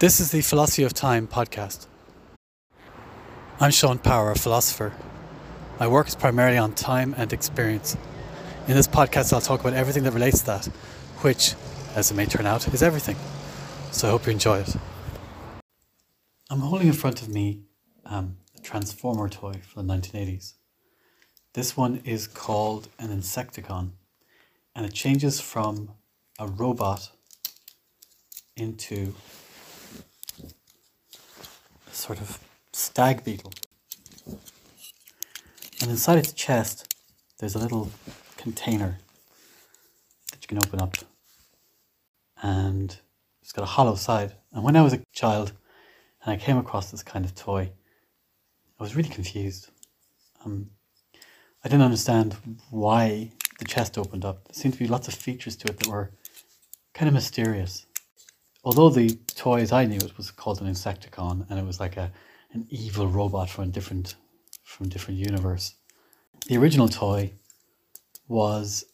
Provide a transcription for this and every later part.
This is the Philosophy of Time podcast. I'm Sean Power, a philosopher. My work is primarily on time and experience. In this podcast, I'll talk about everything that relates to that, which, as it may turn out, is everything. So I hope you enjoy it. I'm holding in front of me um, a Transformer toy from the 1980s. This one is called an Insecticon, and it changes from a robot into sort of stag beetle. And inside its chest, there's a little container that you can open up. And it's got a hollow side. And when I was a child and I came across this kind of toy, I was really confused. Um, I didn't understand why the chest opened up. There seemed to be lots of features to it that were kind of mysterious. Although the toy as I knew it was called an Insecticon and it was like a an evil robot from a different from a different universe. The original toy was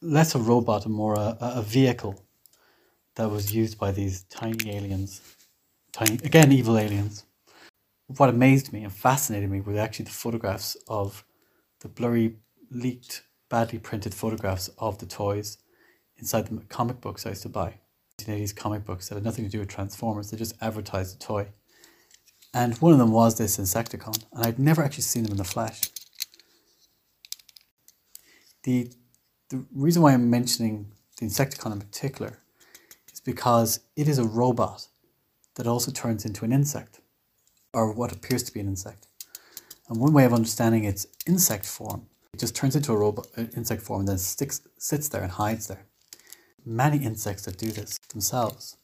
less a robot and more a, a vehicle that was used by these tiny aliens. Tiny again evil aliens. What amazed me and fascinated me were actually the photographs of the blurry, leaked, badly printed photographs of the toys inside the comic books I used to buy. 1980s comic books that had nothing to do with Transformers, they just advertised the toy. And one of them was this Insecticon, and I'd never actually seen them in the flesh. The, the reason why I'm mentioning the Insecticon in particular is because it is a robot that also turns into an insect, or what appears to be an insect. And one way of understanding its insect form, it just turns into a robot, uh, insect form and then sticks, sits there and hides there. Many insects that do this themselves.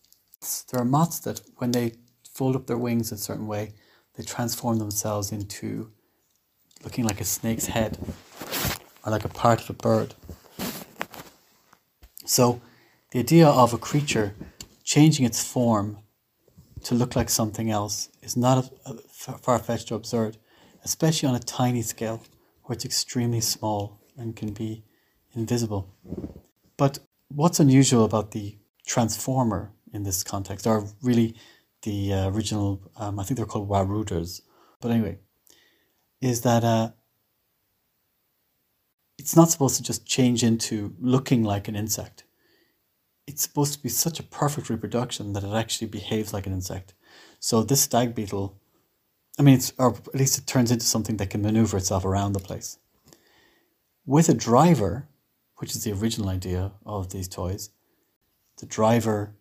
There are moths that, when they fold up their wings a certain way, they transform themselves into looking like a snake's head or like a part of a bird. So, the idea of a creature changing its form to look like something else is not far fetched or absurd, especially on a tiny scale where it's extremely small and can be invisible. But what's unusual about the transformer in this context, or really the uh, original, um, I think they're called Waruders, but anyway, is that uh, it's not supposed to just change into looking like an insect. It's supposed to be such a perfect reproduction that it actually behaves like an insect. So this stag beetle, I mean, it's, or at least it turns into something that can maneuver itself around the place. With a driver, which is the original idea of these toys, the driver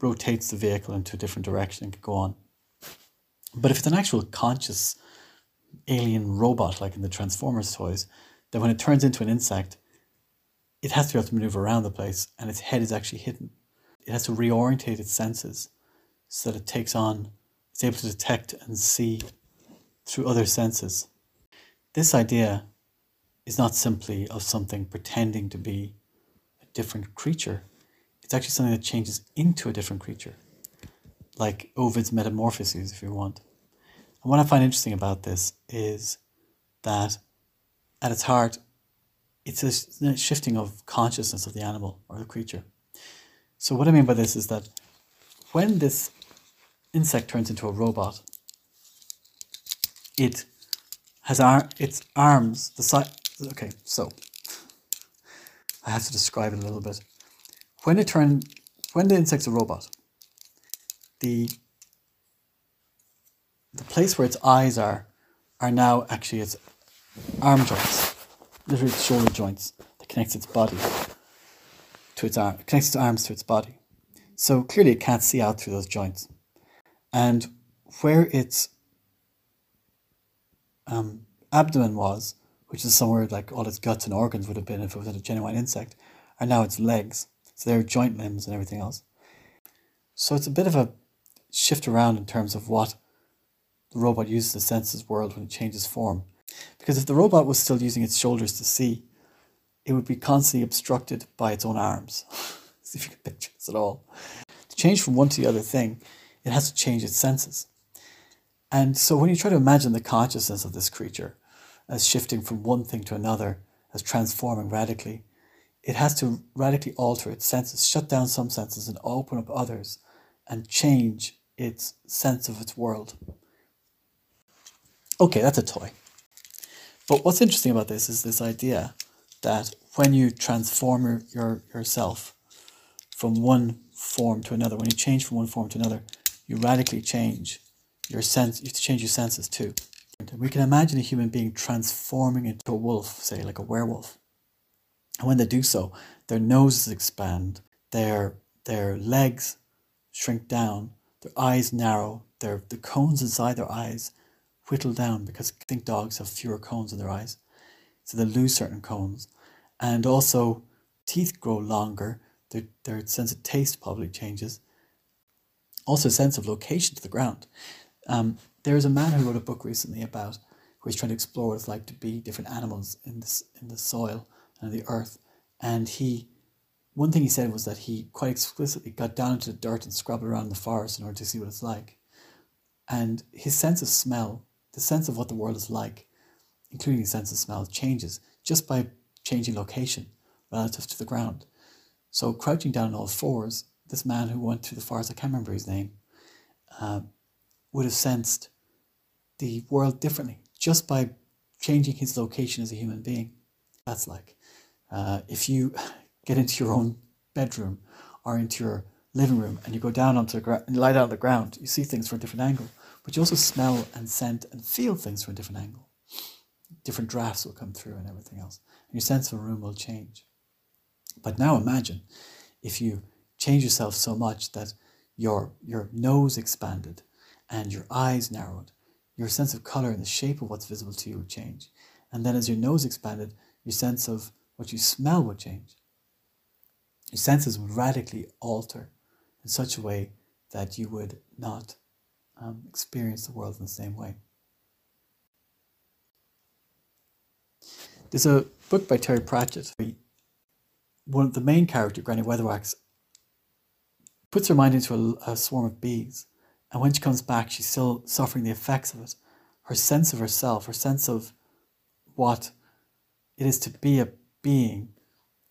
rotates the vehicle into a different direction and can go on. But if it's an actual conscious alien robot, like in the Transformers toys, then when it turns into an insect, it has to be able to maneuver around the place and its head is actually hidden. It has to reorientate its senses so that it takes on, it's able to detect and see through other senses. This idea is not simply of something pretending to be a different creature, it's actually something that changes into a different creature, like Ovid's Metamorphoses, if you want. And what I find interesting about this is that at its heart, it's a shifting of consciousness of the animal or the creature. So, what I mean by this is that when this insect turns into a robot, it has ar- its arms, the side. Okay, so I have to describe it a little bit when it turn when the insect's a robot, the the place where its eyes are are now actually its arm joints, literally its shoulder joints that connects its body to its arm, connects its arms to its body. So clearly it can't see out through those joints. And where its um, abdomen was, which is somewhere like all its guts and organs would have been if it was a genuine insect, are now its legs. So they're joint limbs and everything else. So it's a bit of a shift around in terms of what the robot uses the senses world when it changes form. Because if the robot was still using its shoulders to see, it would be constantly obstructed by its own arms. See if you can picture this at all. To change from one to the other thing, it has to change its senses. And so when you try to imagine the consciousness of this creature as shifting from one thing to another, as transforming radically, it has to radically alter its senses, shut down some senses and open up others, and change its sense of its world. Okay, that's a toy. But what's interesting about this is this idea that when you transform your, your, yourself from one form to another, when you change from one form to another, you radically change your sense, you change your senses too. We can imagine a human being transforming into a wolf, say like a werewolf. And when they do so, their noses expand, their their legs shrink down, their eyes narrow, their the cones inside their eyes whittle down because I think dogs have fewer cones in their eyes. So they lose certain cones. And also teeth grow longer, their, their sense of taste probably changes. Also sense of location to the ground. Um, there's a man who wrote a book recently about who is trying to explore what it's like to be different animals in this in the soil and the earth. And he one thing he said was that he quite explicitly got down into the dirt and scrubbed around in the forest in order to see what it's like. And his sense of smell, the sense of what the world is like, including his sense of smell, changes just by changing location relative to the ground. So crouching down on all fours, this man who went through the forest, I can't remember his name, uh, would have sensed the world differently just by changing his location as a human being. That's like uh, if you get into your own bedroom or into your living room and you go down onto the ground and lie down on the ground, you see things from a different angle. But you also smell and scent and feel things from a different angle. Different drafts will come through and everything else. And your sense of a room will change. But now imagine if you change yourself so much that your your nose expanded and your eyes narrowed, your sense of color and the shape of what's visible to you would change. And then as your nose expanded, your sense of what you smell would change your senses would radically alter in such a way that you would not um, experience the world in the same way. There's a book by Terry Pratchett. One of the main character, Granny Weatherwax, puts her mind into a, a swarm of bees, and when she comes back, she's still suffering the effects of it. Her sense of herself, her sense of what it is to be a being,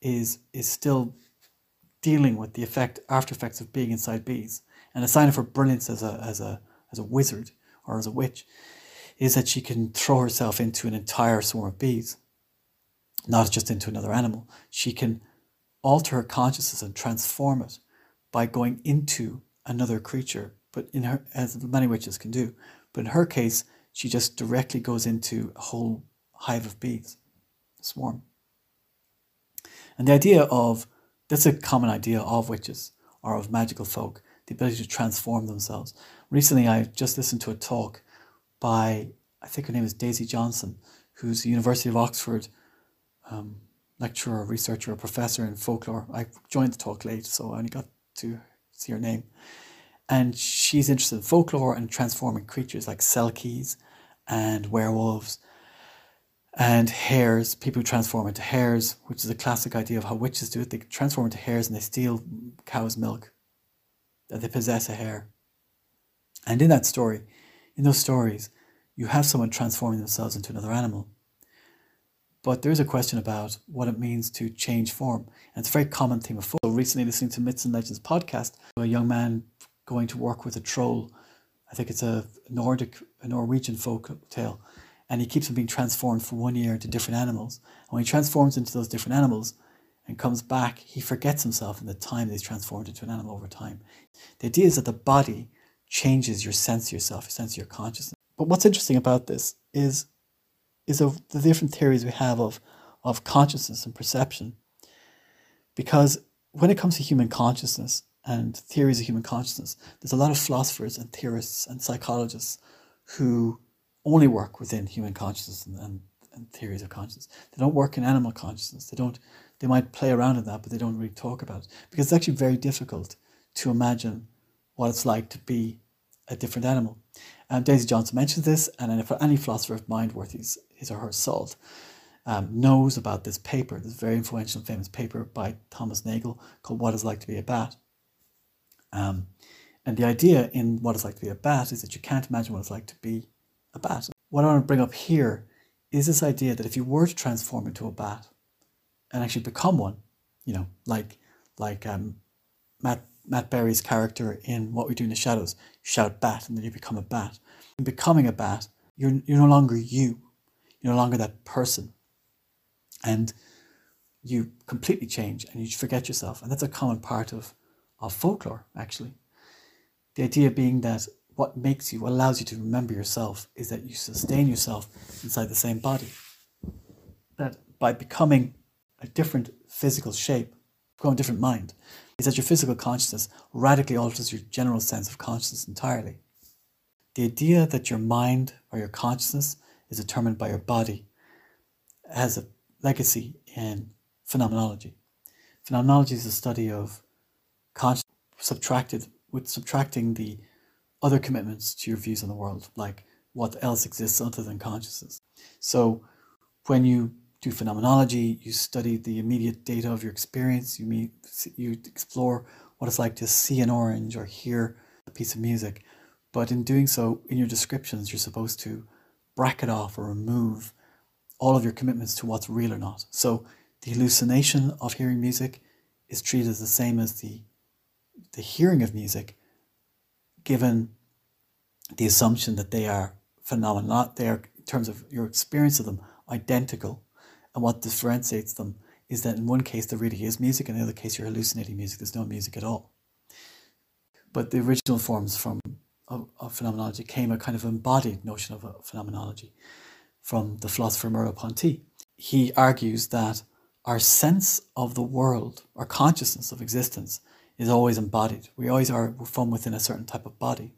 is is still dealing with the effect after effects of being inside bees. And a sign of her brilliance as a as a as a wizard or as a witch is that she can throw herself into an entire swarm of bees, not just into another animal. She can alter her consciousness and transform it by going into another creature, but in her as many witches can do. But in her case, she just directly goes into a whole hive of bees, swarm. And the idea of that's a common idea of witches or of magical folk, the ability to transform themselves. Recently, I just listened to a talk by, I think her name is Daisy Johnson, who's a University of Oxford um, lecturer, researcher, professor in folklore. I joined the talk late, so I only got to see her name. And she's interested in folklore and transforming creatures like selkies and werewolves and hares, people who transform into hares, which is a classic idea of how witches do it. They transform into hares and they steal cow's milk, that they possess a hare. And in that story, in those stories, you have someone transforming themselves into another animal. But there is a question about what it means to change form. And it's a very common theme of folk. So recently, listening to Myths and Legends podcast, a young man going to work with a troll. I think it's a Nordic, a Norwegian folk tale and he keeps on being transformed from one year into different animals. And when he transforms into those different animals and comes back, he forgets himself in the time that he's transformed into an animal over time. The idea is that the body changes your sense of yourself, your sense of your consciousness. But what's interesting about this is, is of the different theories we have of, of consciousness and perception. Because when it comes to human consciousness and theories of human consciousness, there's a lot of philosophers and theorists and psychologists who only work within human consciousness and, and, and theories of consciousness. They don't work in animal consciousness. They don't. They might play around in that, but they don't really talk about it because it's actually very difficult to imagine what it's like to be a different animal. And Daisy Johnson mentions this, and if any philosopher of mind worth his, his or her salt um, knows about this paper, this very influential famous paper by Thomas Nagel called What It's Like to Be a Bat. Um, and the idea in What It's Like to Be a Bat is that you can't imagine what it's like to be a bat. What I want to bring up here is this idea that if you were to transform into a bat and actually become one, you know, like like um, Matt Matt Berry's character in What We Do in the Shadows. Shout bat and then you become a bat. In becoming a bat, you're, you're no longer you. You're no longer that person. And you completely change and you forget yourself. And that's a common part of, of folklore, actually. The idea being that what makes you, what allows you to remember yourself, is that you sustain yourself inside the same body. That by becoming a different physical shape, become a different mind, is that your physical consciousness radically alters your general sense of consciousness entirely. The idea that your mind or your consciousness is determined by your body has a legacy in phenomenology. Phenomenology is the study of subtracted with subtracting the other commitments to your views on the world, like what else exists other than consciousness. So when you do phenomenology, you study the immediate data of your experience, you meet, you explore what it's like to see an orange or hear a piece of music. But in doing so, in your descriptions, you're supposed to bracket off or remove all of your commitments to what's real or not. So the hallucination of hearing music is treated as the same as the the hearing of music, given the assumption that they are phenomena, they are in terms of your experience of them identical, and what differentiates them is that in one case there really is music, in the other case you're hallucinating music. There's no music at all. But the original forms from of, of phenomenology came a kind of embodied notion of a phenomenology from the philosopher Merleau-Ponty. He argues that our sense of the world, our consciousness of existence, is always embodied. We always are from within a certain type of body.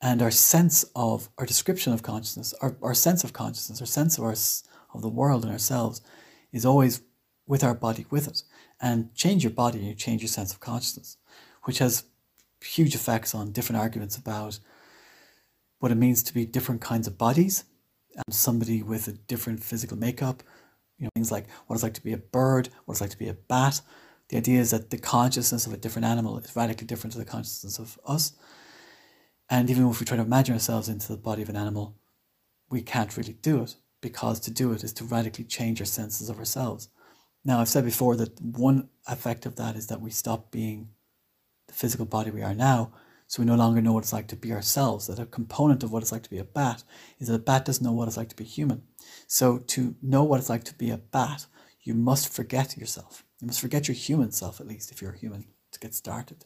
And our sense of, our description of consciousness, our, our sense of consciousness, our sense of, our, of the world and ourselves is always with our body with it. And change your body and you change your sense of consciousness, which has huge effects on different arguments about what it means to be different kinds of bodies and somebody with a different physical makeup you know, things like what it's like to be a bird, what it's like to be a bat. The idea is that the consciousness of a different animal is radically different to the consciousness of us. And even if we try to imagine ourselves into the body of an animal, we can't really do it because to do it is to radically change our senses of ourselves. Now, I've said before that one effect of that is that we stop being the physical body we are now, so we no longer know what it's like to be ourselves. That a component of what it's like to be a bat is that a bat doesn't know what it's like to be human. So to know what it's like to be a bat, you must forget yourself. You must forget your human self, at least, if you're a human, to get started.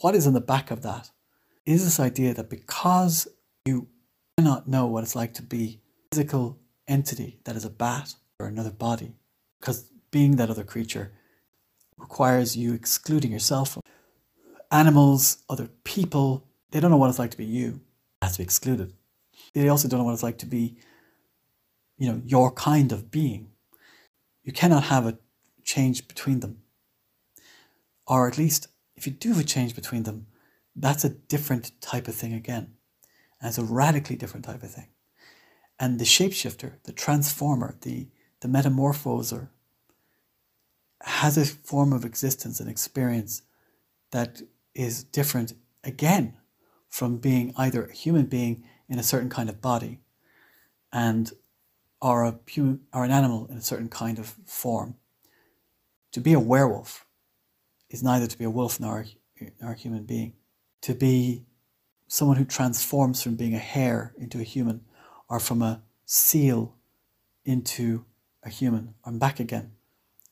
What is in the back of that is this idea that because you cannot know what it's like to be a physical entity that is a bat or another body, because being that other creature requires you excluding yourself from animals, other people. They don't know what it's like to be you. It has to be excluded. They also don't know what it's like to be, you know, your kind of being. You cannot have a change between them. Or at least, if you do have a change between them, that's a different type of thing again. And it's a radically different type of thing. And the shapeshifter, the transformer, the, the metamorphoser, has a form of existence and experience that is different again from being either a human being in a certain kind of body and or a human or an animal in a certain kind of form. To be a werewolf is neither to be a wolf nor, nor a human being. To be someone who transforms from being a hare into a human or from a seal into a human and back again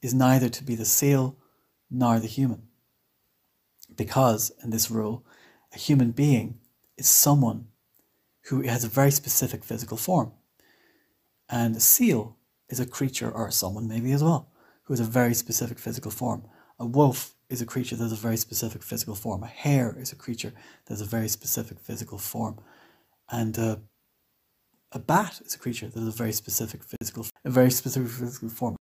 is neither to be the seal nor the human. Because, in this rule, a human being is someone who has a very specific physical form. And a seal is a creature, or someone maybe as well, who has a very specific physical form. A wolf is a creature that has a very specific physical form. A hare is a creature that has a very specific physical form. And uh, a bat is a creature that has a very specific physical, a very specific physical form.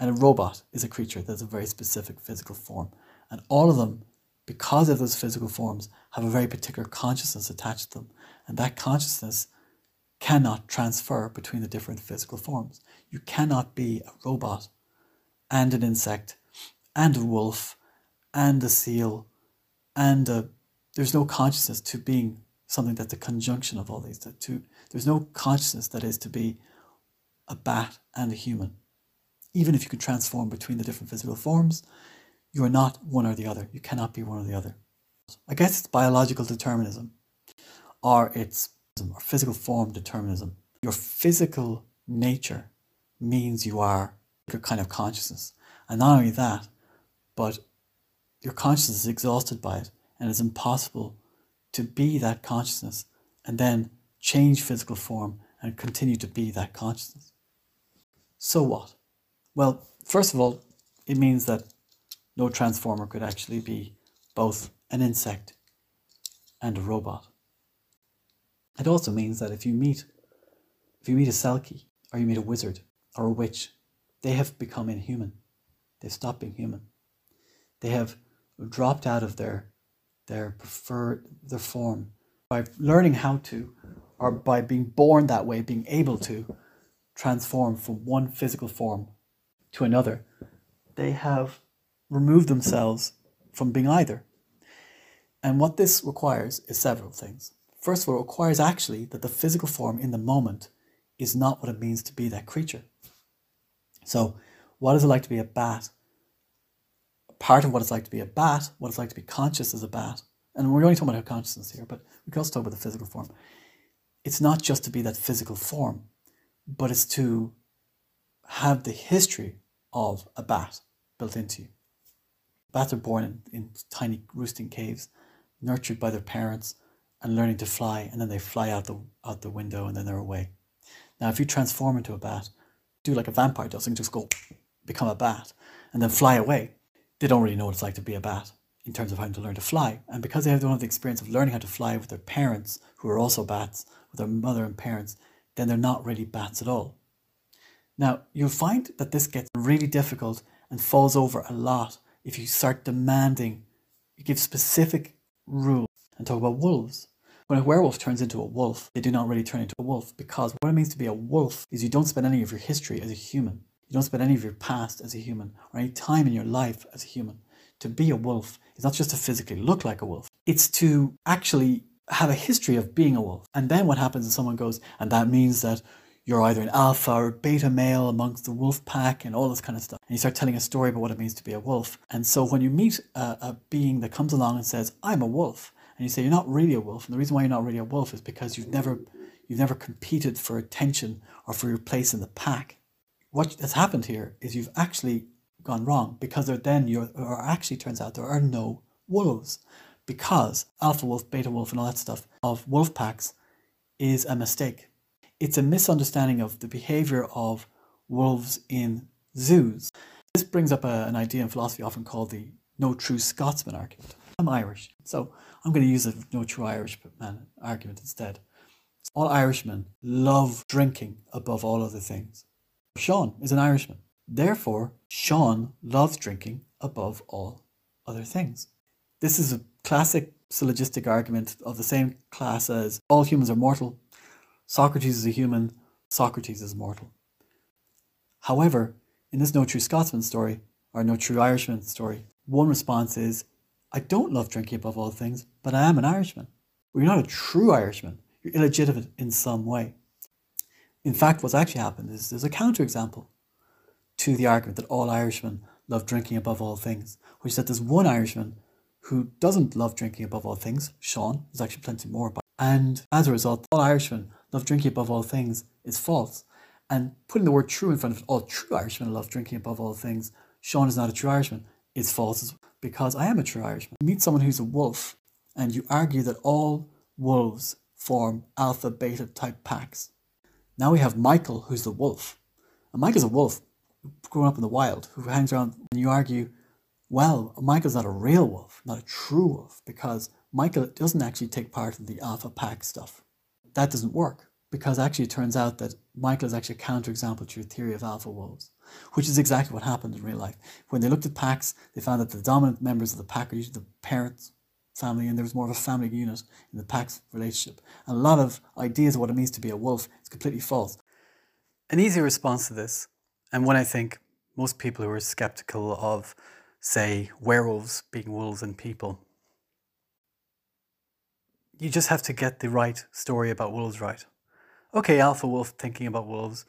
And a robot is a creature that has a very specific physical form. And all of them because of those physical forms, have a very particular consciousness attached to them. And that consciousness cannot transfer between the different physical forms. You cannot be a robot and an insect and a wolf and a seal and a, there's no consciousness to being something that's a conjunction of all these. To, there's no consciousness that is to be a bat and a human. Even if you can transform between the different physical forms, You are not one or the other. You cannot be one or the other. I guess it's biological determinism, or it's or physical form determinism. Your physical nature means you are your kind of consciousness. And not only that, but your consciousness is exhausted by it, and it's impossible to be that consciousness and then change physical form and continue to be that consciousness. So what? Well, first of all, it means that no transformer could actually be both an insect and a robot. It also means that if you meet if you meet a selkie or you meet a wizard or a witch, they have become inhuman. They've stopped being human. They have dropped out of their their preferred their form by learning how to or by being born that way, being able to transform from one physical form to another. They have removed themselves from being either. And what this requires is several things. First of all, it requires actually that the physical form in the moment is not what it means to be that creature. So, what is it like to be a bat? Part of what it's like to be a bat, what it's like to be conscious as a bat, and we're only talking about consciousness here, but we can also talk about the physical form. It's not just to be that physical form, but it's to have the history of a bat built into you. Bats are born in, in tiny roosting caves, nurtured by their parents and learning to fly, and then they fly out the out the window and then they're away. Now, if you transform into a bat, do like a vampire does and just go become a bat and then fly away, they don't really know what it's like to be a bat in terms of how to learn to fly. And because they don't have the experience of learning how to fly with their parents, who are also bats, with their mother and parents, then they're not really bats at all. Now, you'll find that this gets really difficult and falls over a lot if you start demanding, you give specific rules and talk about wolves. When a werewolf turns into a wolf, they do not really turn into a wolf because what it means to be a wolf is you don't spend any of your history as a human. You don't spend any of your past as a human or any time in your life as a human. To be a wolf is not just to physically look like a wolf, it's to actually have a history of being a wolf. And then what happens is someone goes, and that means that you're either an alpha or beta male amongst the wolf pack and all this kind of stuff. And you start telling a story about what it means to be a wolf. And so when you meet a, a being that comes along and says, I'm a wolf, and you say you're not really a wolf, and the reason why you're not really a wolf is because you've never you've never competed for attention or for your place in the pack. What has happened here is you've actually gone wrong because then you or actually turns out there are no wolves because alpha wolf, beta wolf, and all that stuff of wolf packs is a mistake. It's a misunderstanding of the behavior of wolves in zoos. This brings up a, an idea in philosophy often called the no true Scotsman argument. I'm Irish, so I'm going to use a no true Irishman argument instead. All Irishmen love drinking above all other things. Sean is an Irishman. Therefore, Sean loves drinking above all other things. This is a classic syllogistic argument of the same class as all humans are mortal, Socrates is a human, Socrates is mortal. However, in this No True Scotsman story, or No True Irishman story, one response is, I don't love drinking above all things, but I am an Irishman. Well, you're not a true Irishman. You're illegitimate in some way. In fact, what's actually happened is there's a counterexample to the argument that all Irishmen love drinking above all things, which is that there's one Irishman who doesn't love drinking above all things, Sean, there's actually plenty more, and as a result, all Irishmen love drinking above all things is false. And putting the word true in front of all true Irishmen love drinking above all things, Sean is not a true Irishman, is false because I am a true Irishman. You meet someone who's a wolf and you argue that all wolves form alpha beta type packs. Now we have Michael, who's the wolf. And Michael's a wolf grown up in the wild who hangs around and you argue well, Michael's not a real wolf, not a true wolf, because Michael doesn't actually take part in the alpha pack stuff. That doesn't work because actually it turns out that Michael is actually a counterexample to your theory of alpha wolves, which is exactly what happened in real life. When they looked at packs, they found that the dominant members of the pack are usually the parents, family, and there was more of a family unit in the pack's relationship. And a lot of ideas of what it means to be a wolf is completely false. An easy response to this, and when I think most people who are skeptical of say, werewolves being wolves and people. You just have to get the right story about wolves right. Okay, Alpha Wolf thinking about wolves.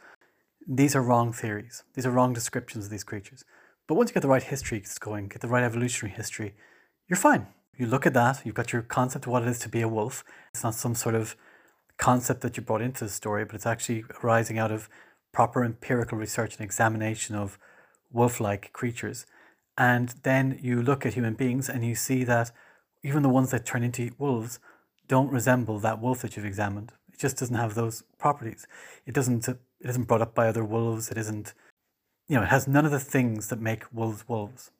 These are wrong theories. These are wrong descriptions of these creatures. But once you get the right history going, get the right evolutionary history, you're fine. You look at that, you've got your concept of what it is to be a wolf. It's not some sort of concept that you brought into the story, but it's actually arising out of proper empirical research and examination of wolf like creatures. And then you look at human beings and you see that even the ones that turn into wolves don't resemble that wolf that you've examined. It just doesn't have those properties. It doesn't. It isn't brought up by other wolves. It isn't. You know, it has none of the things that make wolves wolves.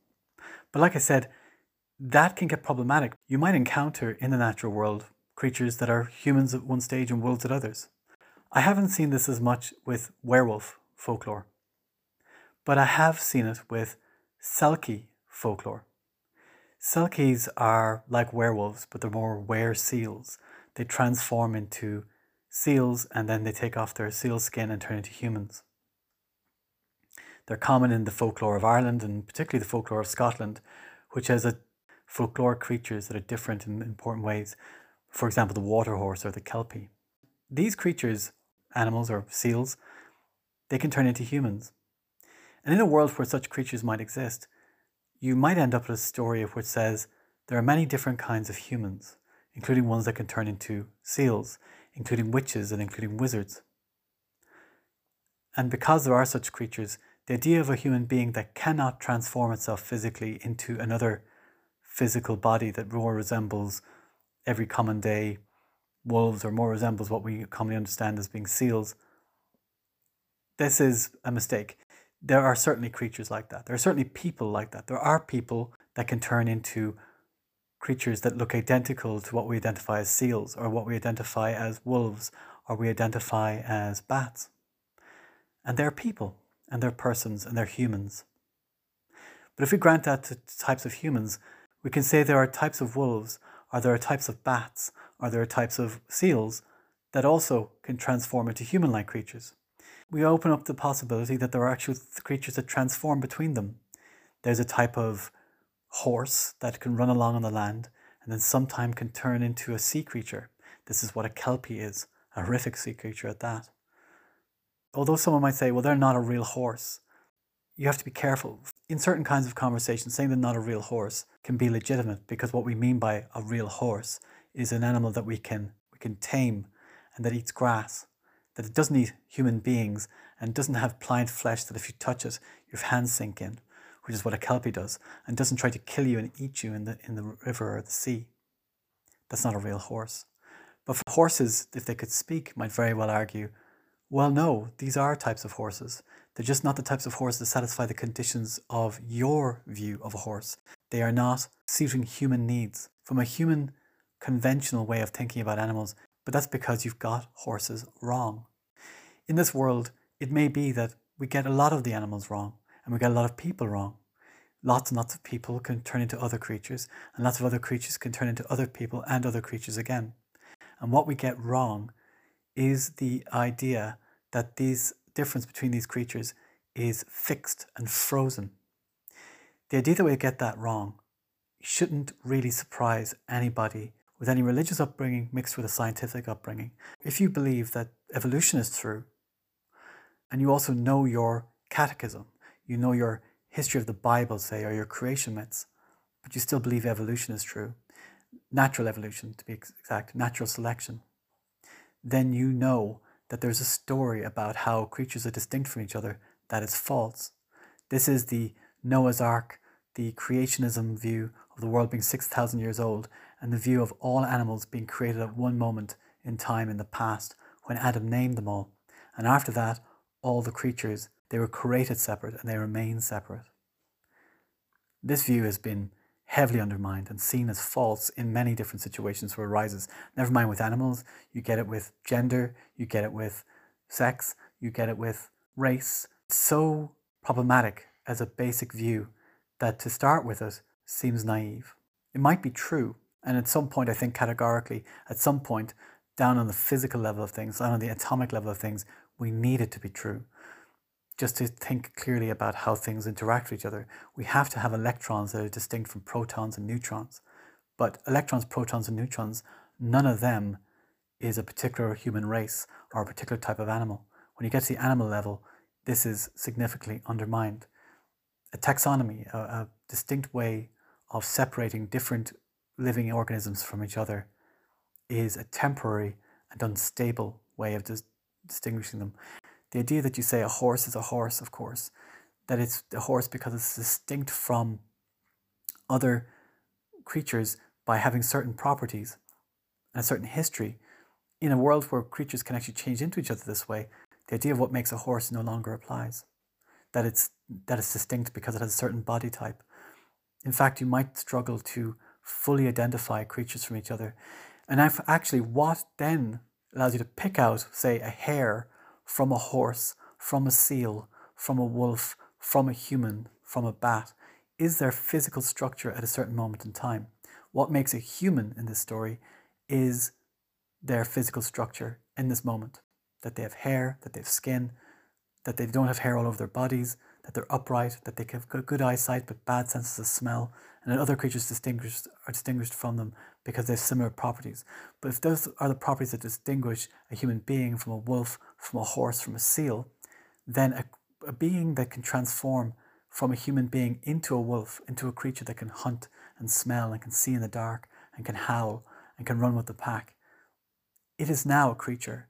But like I said, that can get problematic. You might encounter in the natural world creatures that are humans at one stage and wolves at others. I haven't seen this as much with werewolf folklore, but I have seen it with Selkie folklore. Selkies are like werewolves, but they're more were seals. They transform into seals and then they take off their seal skin and turn into humans. They're common in the folklore of Ireland and particularly the folklore of Scotland, which has a folkloric creatures that are different in important ways. For example, the water horse or the kelpie. These creatures, animals or seals, they can turn into humans. And in a world where such creatures might exist, you might end up with a story which says there are many different kinds of humans, including ones that can turn into seals, including witches and including wizards. And because there are such creatures, the idea of a human being that cannot transform itself physically into another physical body that more resembles every common day wolves or more resembles what we commonly understand as being seals, this is a mistake there are certainly creatures like that. There are certainly people like that. There are people that can turn into creatures that look identical to what we identify as seals or what we identify as wolves or we identify as bats. And they're people and they're persons and they're humans. But if we grant that to types of humans, we can say there are types of wolves or there are types of bats or there are types of seals that also can transform into human like creatures we open up the possibility that there are actual creatures that transform between them. There's a type of horse that can run along on the land and then sometime can turn into a sea creature. This is what a kelpie is, a horrific sea creature at that. Although someone might say, well, they're not a real horse, you have to be careful. In certain kinds of conversations, saying they're not a real horse can be legitimate because what we mean by a real horse is an animal that we can, we can tame and that eats grass that it doesn't eat human beings and doesn't have pliant flesh that if you touch it, your hands sink in, which is what a kelpie does, and doesn't try to kill you and eat you in the, in the river or the sea. That's not a real horse. But horses, if they could speak, might very well argue, well, no, these are types of horses. They're just not the types of horses that satisfy the conditions of your view of a horse. They are not suiting human needs. From a human conventional way of thinking about animals, but that's because you've got horses wrong. In this world, it may be that we get a lot of the animals wrong and we get a lot of people wrong. Lots and lots of people can turn into other creatures, and lots of other creatures can turn into other people and other creatures again. And what we get wrong is the idea that this difference between these creatures is fixed and frozen. The idea that we get that wrong shouldn't really surprise anybody with any religious upbringing mixed with a scientific upbringing. If you believe that evolution is true, and you also know your catechism, you know your history of the Bible, say, or your creation myths, but you still believe evolution is true, natural evolution to be exact, natural selection, then you know that there's a story about how creatures are distinct from each other that is false. This is the Noah's Ark, the creationism view of the world being 6,000 years old, and the view of all animals being created at one moment in time in the past when Adam named them all. And after that, all the creatures, they were created separate and they remain separate. This view has been heavily undermined and seen as false in many different situations where it arises. Never mind with animals, you get it with gender, you get it with sex, you get it with race. It's so problematic as a basic view that to start with it seems naive. It might be true, and at some point, I think categorically, at some point, down on the physical level of things, down on the atomic level of things, we need it to be true. Just to think clearly about how things interact with each other, we have to have electrons that are distinct from protons and neutrons. But electrons, protons, and neutrons, none of them is a particular human race or a particular type of animal. When you get to the animal level, this is significantly undermined. a taxonomy, a, a distinct way of separating different living organisms from each other, is a temporary and unstable way of dis- distinguishing them. The idea that you say a horse is a horse, of course, that it's a horse because it's distinct from other creatures by having certain properties and a certain history. In a world where creatures can actually change into each other this way, the idea of what makes a horse no longer applies. That it's that it's distinct because it has a certain body type. In fact, you might struggle to fully identify creatures from each other. And actually, what then allows you to pick out, say, a hare from a horse, from a seal, from a wolf, from a human, from a bat, is their physical structure at a certain moment in time. What makes a human in this story is their physical structure in this moment. That they have hair, that they have skin, that they don't have hair all over their bodies, that they're upright, that they have good eyesight but bad senses of smell, and that other creatures distinguished are distinguished from them because they have similar properties. But if those are the properties that distinguish a human being from a wolf, from a horse, from a seal, then a, a being that can transform from a human being into a wolf, into a creature that can hunt and smell and can see in the dark and can howl and can run with the pack, it is now a creature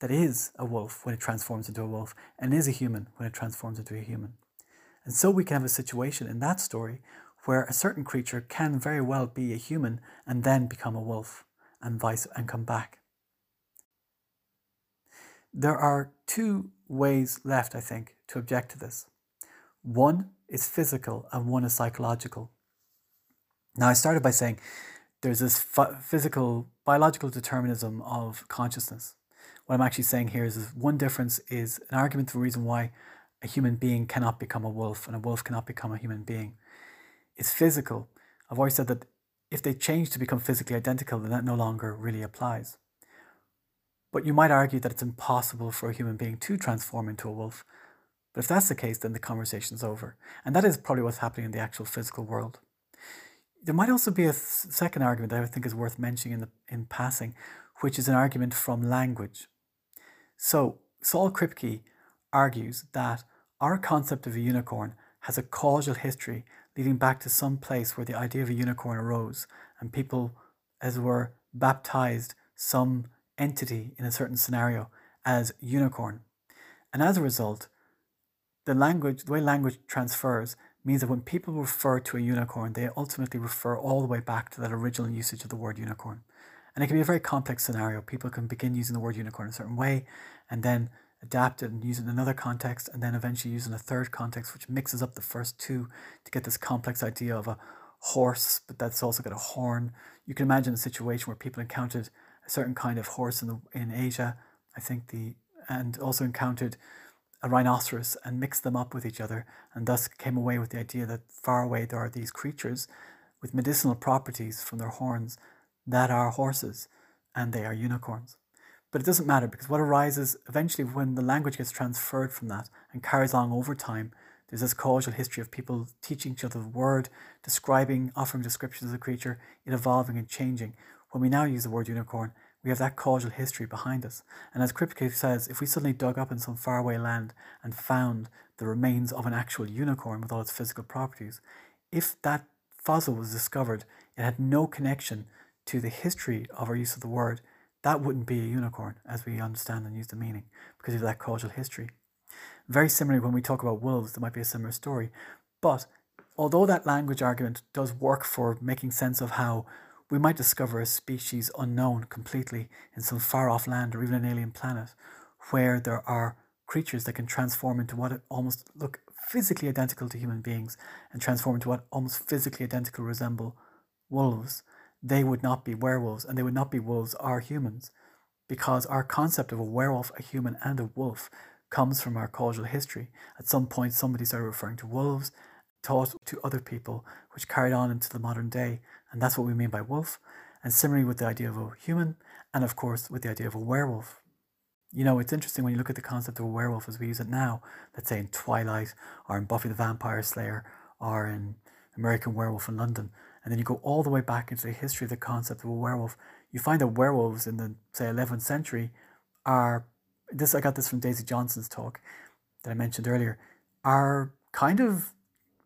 that is a wolf when it transforms into a wolf and is a human when it transforms into a human. And so we can have a situation in that story where a certain creature can very well be a human and then become a wolf and vice and come back. There are two ways left, I think, to object to this. One is physical and one is psychological. Now, I started by saying there's this physical, biological determinism of consciousness. What I'm actually saying here is, is one difference is an argument for the reason why a human being cannot become a wolf and a wolf cannot become a human being. It's physical. I've always said that if they change to become physically identical, then that no longer really applies. But you might argue that it's impossible for a human being to transform into a wolf. But if that's the case, then the conversation's over. And that is probably what's happening in the actual physical world. There might also be a second argument that I think is worth mentioning in, the, in passing, which is an argument from language. So, Saul Kripke argues that our concept of a unicorn has a causal history leading back to some place where the idea of a unicorn arose and people, as were, baptized some entity in a certain scenario as unicorn. And as a result, the language, the way language transfers, means that when people refer to a unicorn, they ultimately refer all the way back to that original usage of the word unicorn. And it can be a very complex scenario. People can begin using the word unicorn in a certain way and then adapt it and use it in another context and then eventually use in a third context, which mixes up the first two to get this complex idea of a horse, but that's also got a horn. You can imagine a situation where people encountered a certain kind of horse in the in Asia, I think the and also encountered a rhinoceros and mixed them up with each other, and thus came away with the idea that far away there are these creatures with medicinal properties from their horns that are horses and they are unicorns. But it doesn't matter because what arises eventually when the language gets transferred from that and carries on over time, there's this causal history of people teaching each other the word, describing, offering descriptions of the creature, it evolving and changing. When we now use the word unicorn, we have that causal history behind us. And as Kripke says, if we suddenly dug up in some faraway land and found the remains of an actual unicorn with all its physical properties, if that fossil was discovered, it had no connection to the history of our use of the word, that wouldn't be a unicorn as we understand and use the meaning because of that causal history. Very similarly, when we talk about wolves, there might be a similar story. But although that language argument does work for making sense of how we might discover a species unknown completely in some far off land or even an alien planet where there are creatures that can transform into what almost look physically identical to human beings and transform into what almost physically identical resemble wolves they would not be werewolves and they would not be wolves or humans because our concept of a werewolf, a human, and a wolf comes from our causal history. At some point, somebody started referring to wolves, taught to other people, which carried on into the modern day, and that's what we mean by wolf. And similarly with the idea of a human, and of course with the idea of a werewolf. You know, it's interesting when you look at the concept of a werewolf as we use it now, let's say in Twilight, or in Buffy the Vampire Slayer, or in American Werewolf in London and then you go all the way back into the history of the concept of a werewolf, you find that werewolves in the say 11th century are this I got this from Daisy Johnson's talk that I mentioned earlier are kind of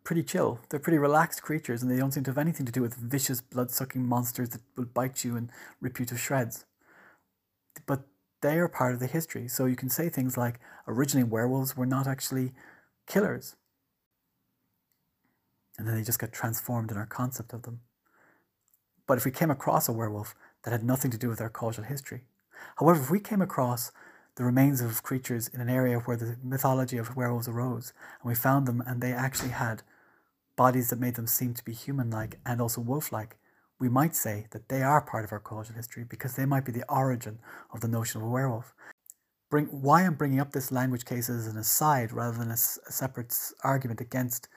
pretty chill. They're pretty relaxed creatures and they don't seem to have anything to do with vicious blood sucking monsters that will bite you and rip you to shreds. But they are part of the history. So you can say things like originally werewolves were not actually killers. And then they just got transformed in our concept of them. But if we came across a werewolf that had nothing to do with our causal history, however, if we came across the remains of creatures in an area where the mythology of werewolves arose, and we found them and they actually had bodies that made them seem to be human like and also wolf like, we might say that they are part of our causal history because they might be the origin of the notion of a werewolf. Bring, why I'm bringing up this language case as an aside rather than a, a separate argument against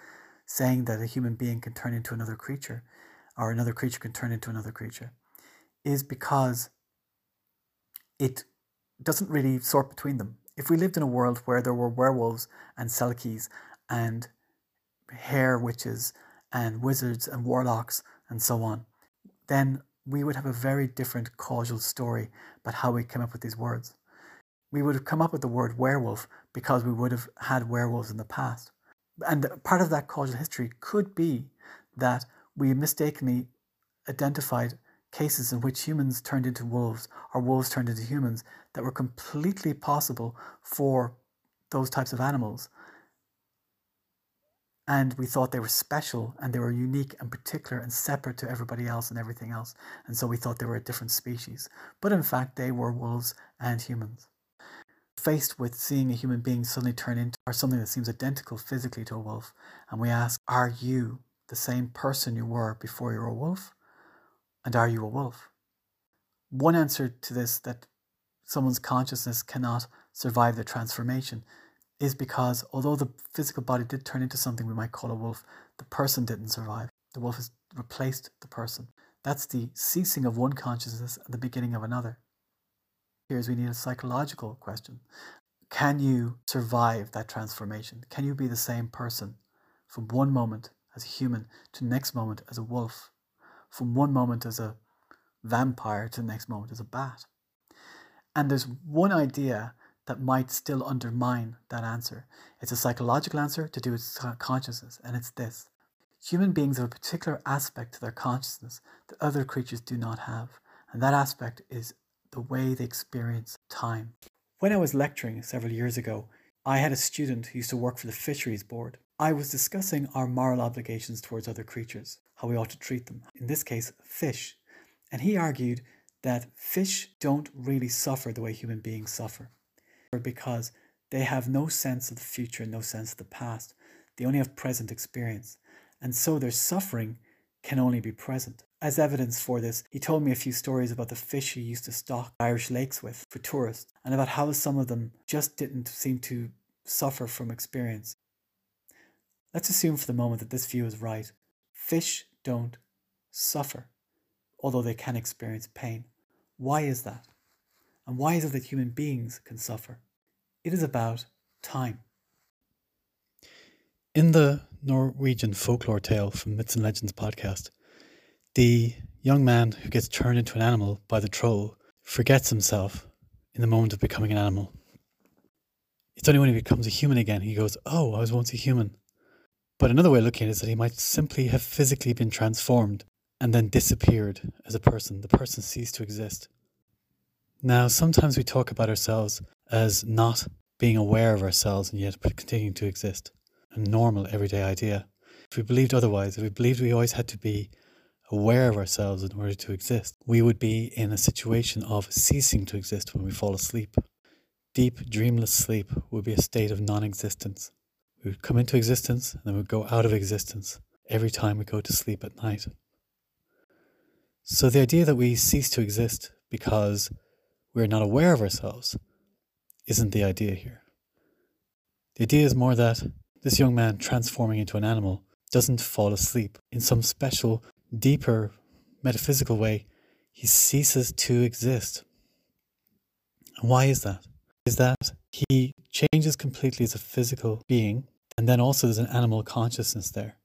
saying that a human being can turn into another creature or another creature can turn into another creature is because it doesn't really sort between them. If we lived in a world where there were werewolves and selkies and hare witches and wizards and warlocks and so on, then we would have a very different causal story about how we came up with these words. We would have come up with the word werewolf because we would have had werewolves in the past. And part of that causal history could be that we mistakenly identified cases in which humans turned into wolves or wolves turned into humans that were completely possible for those types of animals. And we thought they were special and they were unique and particular and separate to everybody else and everything else. And so we thought they were a different species. But in fact, they were wolves and humans. Faced with seeing a human being suddenly turn into or something that seems identical physically to a wolf, and we ask, Are you the same person you were before you were a wolf? And are you a wolf? One answer to this that someone's consciousness cannot survive the transformation is because although the physical body did turn into something we might call a wolf, the person didn't survive. The wolf has replaced the person. That's the ceasing of one consciousness and the beginning of another. We need a psychological question. Can you survive that transformation? Can you be the same person from one moment as a human to next moment as a wolf? from one moment as a vampire to the next moment as a bat. And there's one idea that might still undermine that answer. It's a psychological answer to do with consciousness, and it's this. Human beings have a particular aspect to their consciousness that other creatures do not have, and that aspect is the way they experience time. When I was lecturing several years ago, I had a student who used to work for the Fisheries Board. I was discussing our moral obligations towards other creatures how we ought to treat them. In this case, fish. And he argued that fish don't really suffer the way human beings suffer because they have no sense of the future, no sense of the past. They only have present experience. And so their suffering can only be present. As evidence for this, he told me a few stories about the fish he used to stock Irish lakes with for tourists and about how some of them just didn't seem to suffer from experience. Let's assume for the moment that this view is right. Fish don't suffer, although they can experience pain. Why is that? And why is it that human beings can suffer? It is about time. In the Norwegian folklore tale from Myths and Legends podcast, the young man who gets turned into an animal by the troll forgets himself in the moment of becoming an animal. It's only when he becomes a human again he goes, Oh, I was once a human. But another way of looking at it is that he might simply have physically been transformed and then disappeared as a person. The person ceased to exist. Now, sometimes we talk about ourselves as not being aware of ourselves and yet continuing to exist. A normal, everyday idea. If we believed otherwise, if we believed we always had to be aware of ourselves in order to exist, we would be in a situation of ceasing to exist when we fall asleep. Deep, dreamless sleep would be a state of non existence. We would come into existence and then we'd go out of existence every time we go to sleep at night. So the idea that we cease to exist because we're not aware of ourselves isn't the idea here. The idea is more that this young man transforming into an animal doesn't fall asleep. In some special, deeper, metaphysical way, he ceases to exist. Why is that? Is that he changes completely as a physical being and then also there's an animal consciousness there.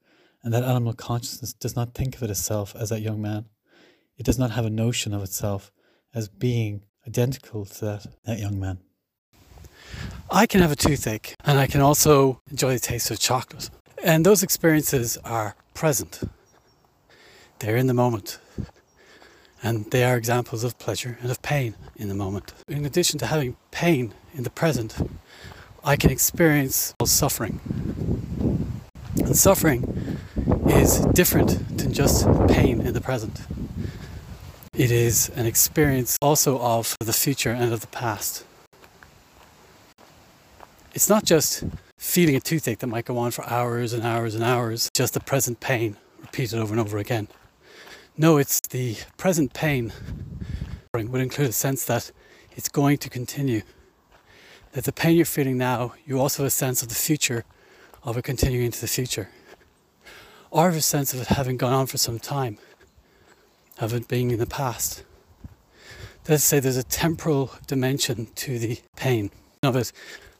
And that animal consciousness does not think of it itself as that young man. It does not have a notion of itself as being identical to that, that young man. I can have a toothache and I can also enjoy the taste of chocolate. And those experiences are present, they're in the moment. And they are examples of pleasure and of pain in the moment. In addition to having pain in the present, I can experience suffering. And suffering is different than just pain in the present. It is an experience also of the future and of the past. It's not just feeling a toothache that might go on for hours and hours and hours, just the present pain repeated over and over again. No, it's the present pain would include a sense that it's going to continue. That the pain you're feeling now, you also have a sense of the future of it continuing into the future. Or a sense of it having gone on for some time of it being in the past. Let's say there's a temporal dimension to the pain of it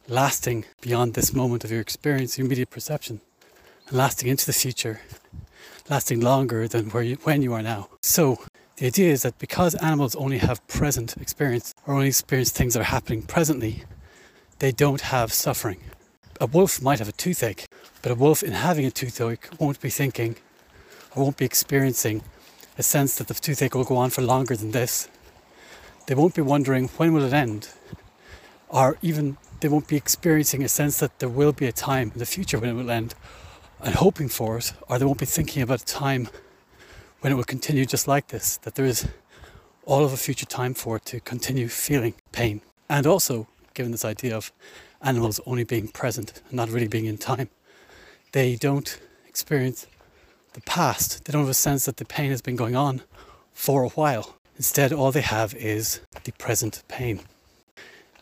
lasting beyond this moment of your experience, your immediate perception, and lasting into the future, lasting longer than where you, when you are now. So the idea is that because animals only have present experience or only experience things that are happening presently, they don't have suffering. A wolf might have a toothache, but a wolf in having a toothache won't be thinking or won't be experiencing a sense that the toothache will go on for longer than this. They won't be wondering when will it end, or even they won't be experiencing a sense that there will be a time in the future when it will end and hoping for it, or they won't be thinking about a time when it will continue just like this, that there is all of a future time for it to continue feeling pain. And also, given this idea of animals only being present and not really being in time, they don't experience the past. They don't have a sense that the pain has been going on for a while. Instead, all they have is the present pain.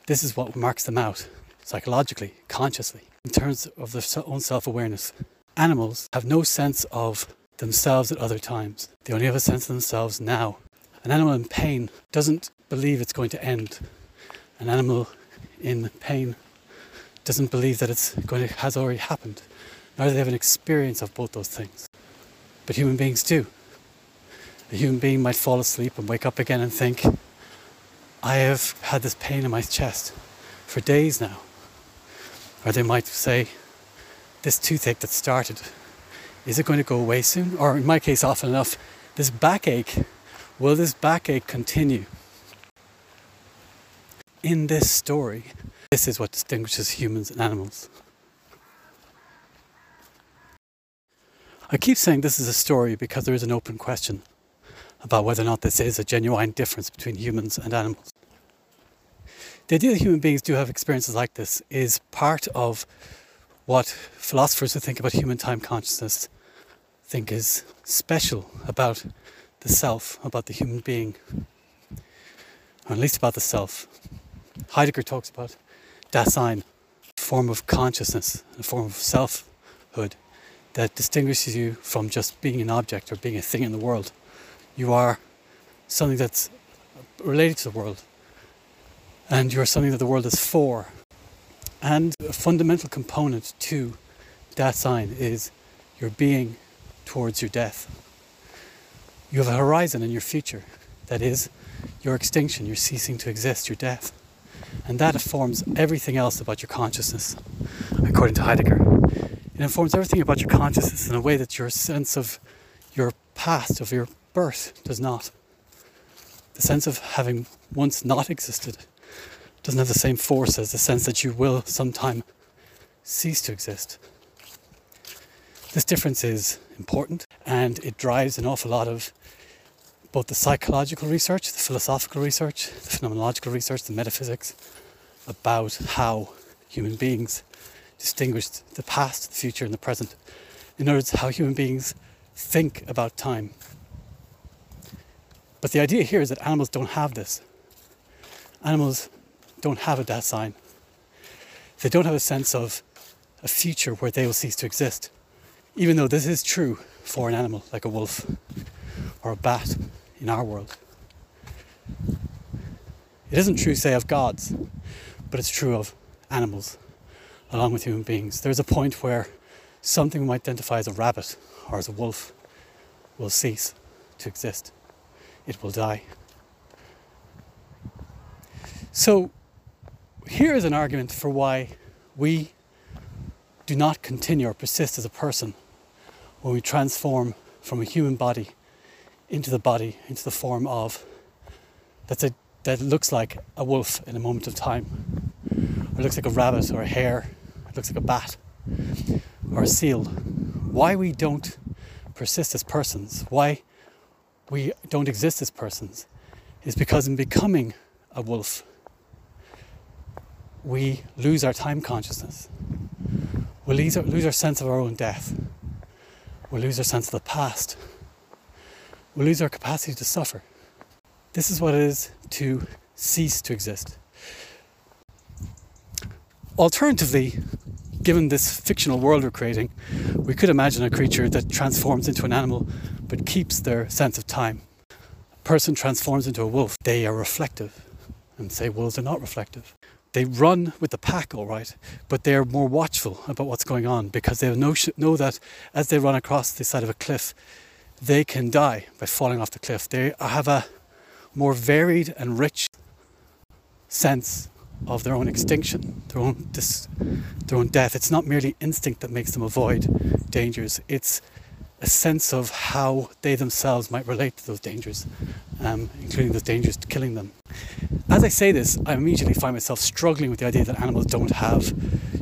This is what marks them out psychologically, consciously, in terms of their own self awareness. Animals have no sense of themselves at other times, they only have a sense of themselves now. An animal in pain doesn't believe it's going to end. An animal in pain doesn't believe that it's going to has already happened. Neither they have an experience of both those things. But human beings do. A human being might fall asleep and wake up again and think, I have had this pain in my chest for days now. Or they might say, this toothache that started, is it going to go away soon? Or in my case, often enough, this backache, will this backache continue? In this story, this is what distinguishes humans and animals. I keep saying this is a story because there is an open question about whether or not this is a genuine difference between humans and animals. The idea that human beings do have experiences like this is part of what philosophers who think about human time consciousness think is special about the self, about the human being, or at least about the self. Heidegger talks about Dasein, a form of consciousness, a form of selfhood that distinguishes you from just being an object or being a thing in the world. You are something that's related to the world, and you're something that the world is for. And a fundamental component to Dasein is your being towards your death. You have a horizon in your future that is your extinction, your ceasing to exist, your death. And that informs everything else about your consciousness, according to Heidegger. It informs everything about your consciousness in a way that your sense of your past, of your birth, does not. The sense of having once not existed doesn't have the same force as the sense that you will sometime cease to exist. This difference is important and it drives an awful lot of both the psychological research, the philosophical research, the phenomenological research, the metaphysics about how human beings distinguish the past, the future, and the present. In other words, how human beings think about time. But the idea here is that animals don't have this. Animals don't have Dasein. They don't have a sense of a future where they will cease to exist. Even though this is true for an animal like a wolf or a bat in our world. It isn't true, say, of gods, but it's true of animals along with human beings. There's a point where something we might identify as a rabbit or as a wolf will cease to exist. It will die. So, here is an argument for why we do not continue or persist as a person when we transform from a human body into the body, into the form of that's a, that looks like a wolf in a moment of time, or looks like a rabbit or a hare, it looks like a bat or a seal. Why we don't persist as persons, why we don't exist as persons, is because in becoming a wolf, we lose our time consciousness. We lose our, lose our sense of our own death. We lose our sense of the past. We lose our capacity to suffer. This is what it is to cease to exist. Alternatively, given this fictional world we're creating, we could imagine a creature that transforms into an animal but keeps their sense of time. A person transforms into a wolf, they are reflective, and say wolves are not reflective. They run with the pack, all right, but they are more watchful about what's going on because they know, know that as they run across the side of a cliff, they can die by falling off the cliff. They have a more varied and rich sense of their own extinction, their own dis- their own death. It's not merely instinct that makes them avoid dangers. It's a sense of how they themselves might relate to those dangers, um, including those dangers to killing them. As I say this, I immediately find myself struggling with the idea that animals don't have,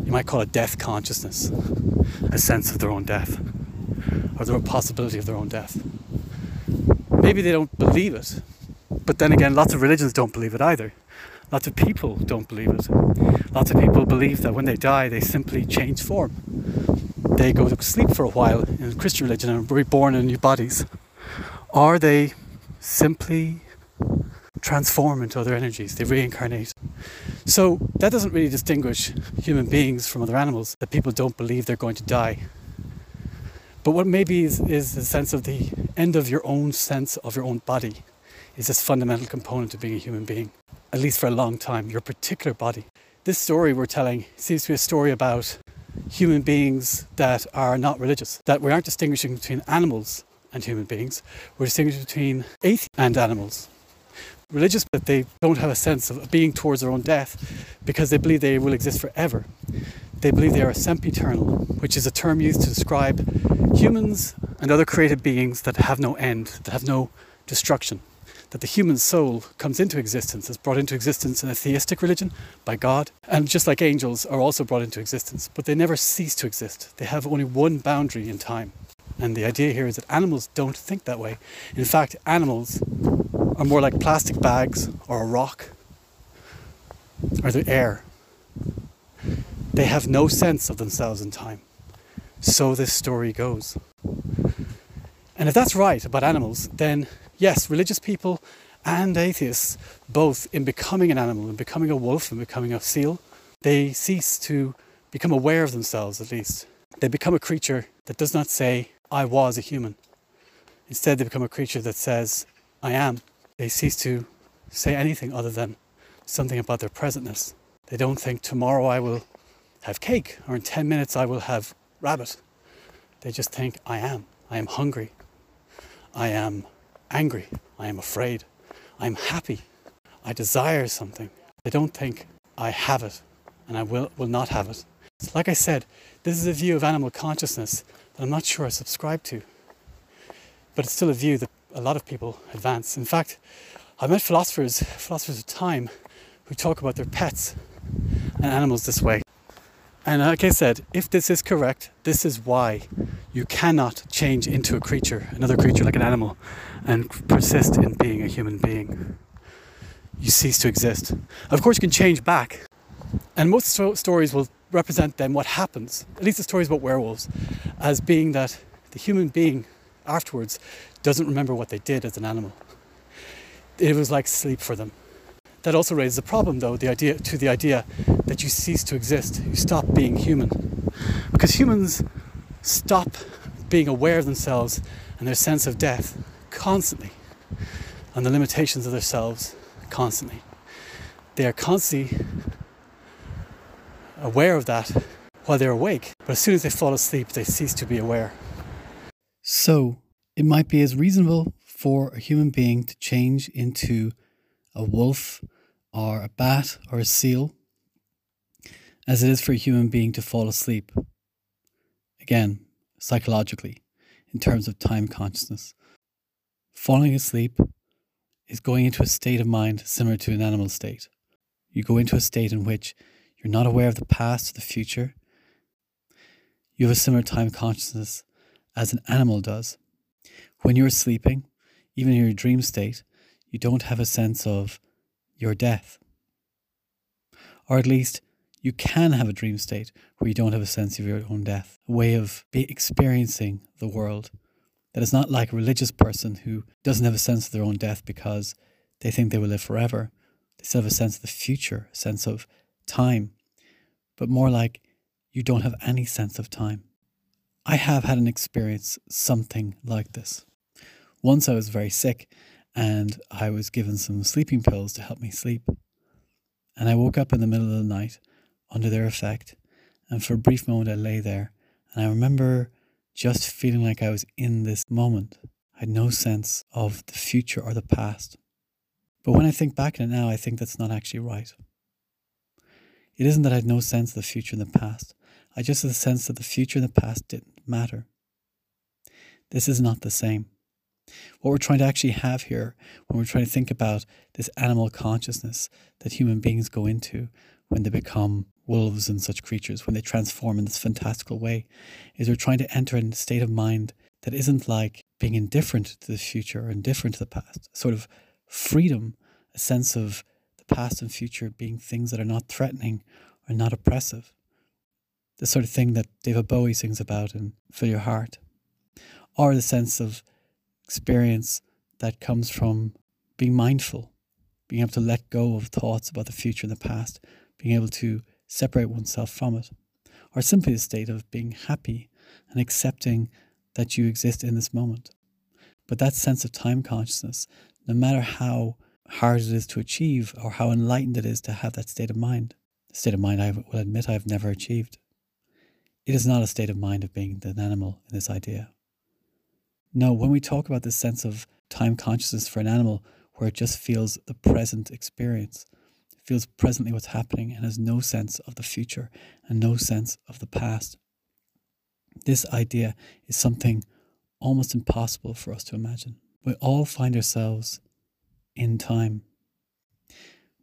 you might call it death consciousness, a sense of their own death, or the possibility of their own death. Maybe they don't believe it, but then again, lots of religions don't believe it either. Lots of people don't believe it. Lots of people believe that when they die, they simply change form. They go to sleep for a while in Christian religion and are reborn in new bodies. Or they simply transform into other energies, they reincarnate. So that doesn't really distinguish human beings from other animals, that people don't believe they're going to die. But what maybe is, is the sense of the end of your own sense of your own body is this fundamental component of being a human being, at least for a long time, your particular body. This story we're telling seems to be a story about human beings that are not religious, that we aren't distinguishing between animals and human beings, we're distinguishing between atheists and animals. Religious, but they don't have a sense of being towards their own death because they believe they will exist forever. They believe they are sempiternal, which is a term used to describe humans and other created beings that have no end, that have no destruction that the human soul comes into existence, is brought into existence in a theistic religion by God, and just like angels are also brought into existence, but they never cease to exist. They have only one boundary in time. And the idea here is that animals don't think that way. In fact, animals are more like plastic bags or a rock or the air. They have no sense of themselves in time. So this story goes. And if that's right about animals, then yes, religious people and atheists, both in becoming an animal, in becoming a wolf, and becoming a seal, they cease to become aware of themselves at least. They become a creature that does not say, I was a human. Instead, they become a creature that says, I am. They cease to say anything other than something about their presentness. They don't think, tomorrow I will have cake, or in 10 minutes I will have rabbit. They just think, I am. I am hungry. I am angry. I am afraid. I'm happy. I desire something. I don't think I have it and I will, will not have it. like I said, this is a view of animal consciousness that I'm not sure I subscribe to. But it's still a view that a lot of people advance. In fact, I've met philosophers, philosophers of time, who talk about their pets and animals this way. And like I said, if this is correct, this is why you cannot change into a creature, another creature like an animal, and persist in being a human being. You cease to exist. Of course, you can change back. And most sto- stories will represent then what happens, at least the stories about werewolves, as being that the human being afterwards doesn't remember what they did as an animal. It was like sleep for them. That also raises a problem, though, the idea to the idea that you cease to exist, you stop being human, because humans stop being aware of themselves and their sense of death constantly and the limitations of themselves constantly. They are constantly aware of that while they're awake, but as soon as they fall asleep, they cease to be aware. So, it might be as reasonable for a human being to change into a wolf or a bat or a seal as it is for a human being to fall asleep again, psychologically, in terms of time consciousness. Falling asleep is going into a state of mind similar to an animal state. You go into a state in which you're not aware of the past or the future. You have a similar time consciousness as an animal does. When you're sleeping, even in your dream state, you don't have a sense of your death. Or at least you can have a dream state where you don't have a sense of your own death, a way of experiencing the world that is not like a religious person who doesn't have a sense of their own death because they think they will live forever. They still have a sense of the future, a sense of time, but more like you don't have any sense of time. I have had an experience something like this. Once I was very sick and I was given some sleeping pills to help me sleep. And I woke up in the middle of the night under their effect. And for a brief moment, I lay there. And I remember just feeling like I was in this moment. I had no sense of the future or the past. But when I think back on it now, I think that's not actually right. It isn't that I had no sense of the future and the past. I just had the sense that the future and the past didn't matter. This is not the same. What we're trying to actually have here, when we're trying to think about this animal consciousness that human beings go into when they become wolves and such creatures, when they transform in this fantastical way, is we're trying to enter in a state of mind that isn't like being indifferent to the future or indifferent to the past, a sort of freedom, a sense of the past and future being things that are not threatening or not oppressive. The sort of thing that David Bowie sings about in Fill Your Heart. Or the sense of experience that comes from being mindful, being able to let go of thoughts about the future and the past, being able to separate oneself from it, or simply a state of being happy and accepting that you exist in this moment. But that sense of time consciousness, no matter how hard it is to achieve or how enlightened it is to have that state of mind, the state of mind I will admit I've never achieved. It is not a state of mind of being an animal in this idea. No, when we talk about this sense of time consciousness for an animal, where it just feels the present experience, feels presently what's happening and has no sense of the future and no sense of the past. This idea is something almost impossible for us to imagine. We all find ourselves in time.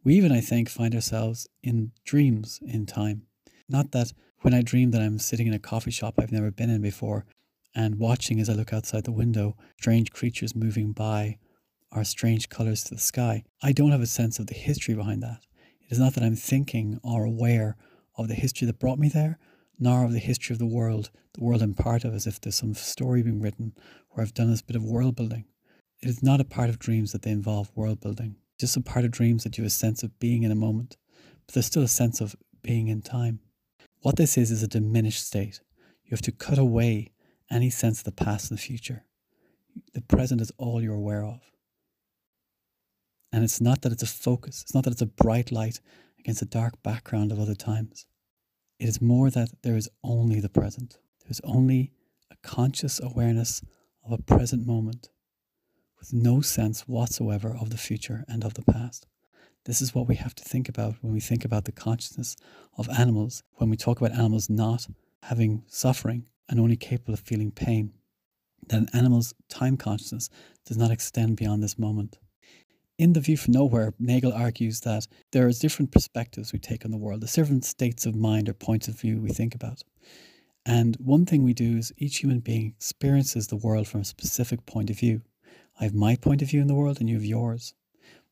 We even, I think, find ourselves in dreams in time. Not that when I dream that I'm sitting in a coffee shop I've never been in before, and watching as I look outside the window, strange creatures moving by, or strange colours to the sky. I don't have a sense of the history behind that. It is not that I'm thinking or aware of the history that brought me there, nor of the history of the world, the world I'm part of, as if there's some story being written where I've done this bit of world building. It is not a part of dreams that they involve world building, just a part of dreams that you have a sense of being in a moment, but there's still a sense of being in time. What this is is a diminished state. You have to cut away any sense of the past and the future. The present is all you're aware of. And it's not that it's a focus, it's not that it's a bright light against a dark background of other times. It is more that there is only the present. There's only a conscious awareness of a present moment with no sense whatsoever of the future and of the past. This is what we have to think about when we think about the consciousness of animals, when we talk about animals not having suffering and only capable of feeling pain, that an animal's time consciousness does not extend beyond this moment. In The View from Nowhere, Nagel argues that there are different perspectives we take on the world, there's different states of mind or points of view we think about. And one thing we do is each human being experiences the world from a specific point of view. I have my point of view in the world and you have yours.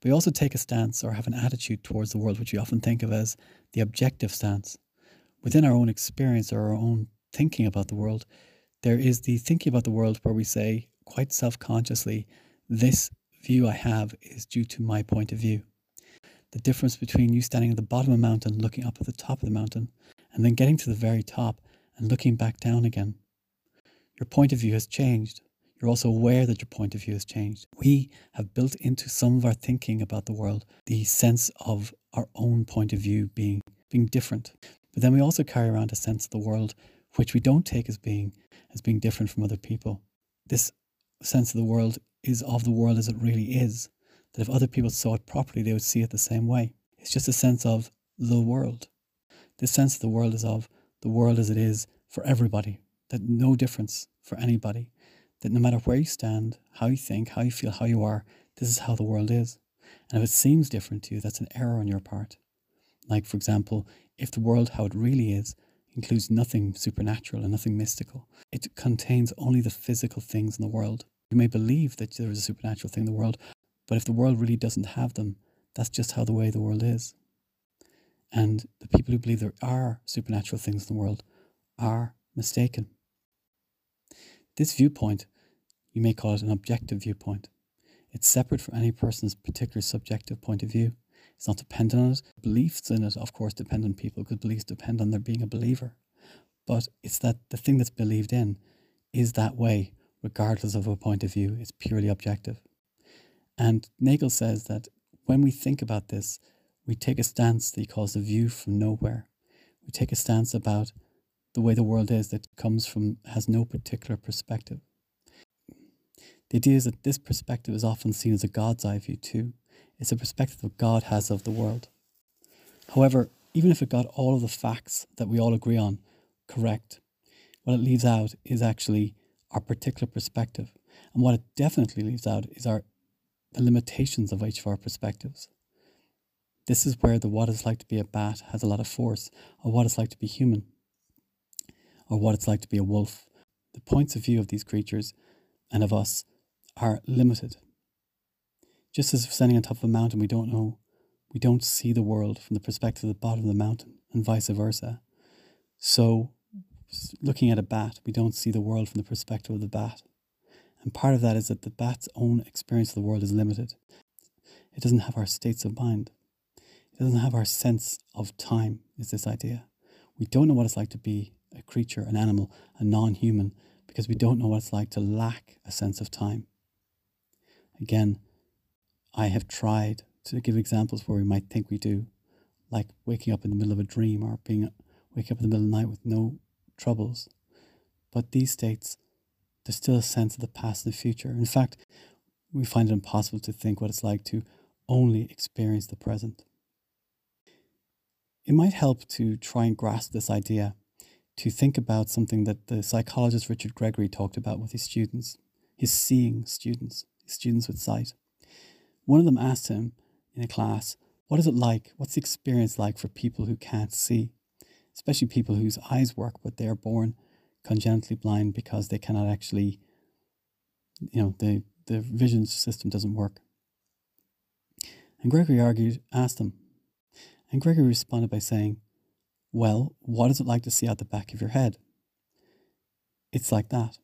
We also take a stance or have an attitude towards the world, which we often think of as the objective stance. Within our own experience or our own thinking about the world, there is the thinking about the world where we say, quite self consciously, this view I have is due to my point of view. The difference between you standing at the bottom of a mountain, looking up at the top of the mountain, and then getting to the very top and looking back down again. Your point of view has changed. You're also aware that your point of view has changed. We have built into some of our thinking about the world the sense of our own point of view being, being different. But then we also carry around a sense of the world which we don't take as being as being different from other people. This sense of the world is of the world as it really is. That if other people saw it properly, they would see it the same way. It's just a sense of the world. This sense of the world is of the world as it is for everybody. that no difference for anybody, that no matter where you stand, how you think, how you feel, how you are, this is how the world is. And if it seems different to you, that's an error on your part. Like, for example, if the world, how it really is, includes nothing supernatural and nothing mystical, it contains only the physical things in the world. You may believe that there is a supernatural thing in the world, but if the world really doesn't have them, that's just how the way the world is. And the people who believe there are supernatural things in the world are mistaken. This viewpoint, you may call it an objective viewpoint. It's separate from any person's particular subjective point of view. It's not dependent on it. Beliefs in it, of course, depend on people because beliefs depend on their being a believer. But it's that the thing that's believed in is that way, regardless of a point of view. It's purely objective. And Nagel says that when we think about this, we take a stance that he calls a view from nowhere. We take a stance about the way the world is that comes from, has no particular perspective. The idea is that this perspective is often seen as a God's eye view too. It's a perspective that God has of the world. However, even if it got all of the facts that we all agree on correct, what it leaves out is actually our particular perspective. And what it definitely leaves out is our the limitations of each of our perspectives. This is where the what it's like to be a bat has a lot of force, or what it's like to be human, or what it's like to be a wolf. The points of view of these creatures and of us are limited. Just as if standing on top of a mountain, we don't know, we don't see the world from the perspective of the bottom of the mountain, and vice versa. So, looking at a bat, we don't see the world from the perspective of the bat. And part of that is that the bat's own experience of the world is limited. It doesn't have our states of mind. It doesn't have our sense of time, is this idea. We don't know what it's like to be a creature, an animal, a non human, because we don't know what it's like to lack a sense of time. Again, I have tried to give examples where we might think we do, like waking up in the middle of a dream or being waking up in the middle of the night with no troubles. But these states there's still a sense of the past and the future. In fact, we find it impossible to think what it's like to only experience the present. It might help to try and grasp this idea, to think about something that the psychologist Richard Gregory talked about with his students, his seeing students, his students with sight. One of them asked him in a class, What is it like? What's the experience like for people who can't see, especially people whose eyes work but they're born congenitally blind because they cannot actually, you know, the, the vision system doesn't work. And Gregory argued, asked them, and Gregory responded by saying, Well, what is it like to see out the back of your head? It's like that.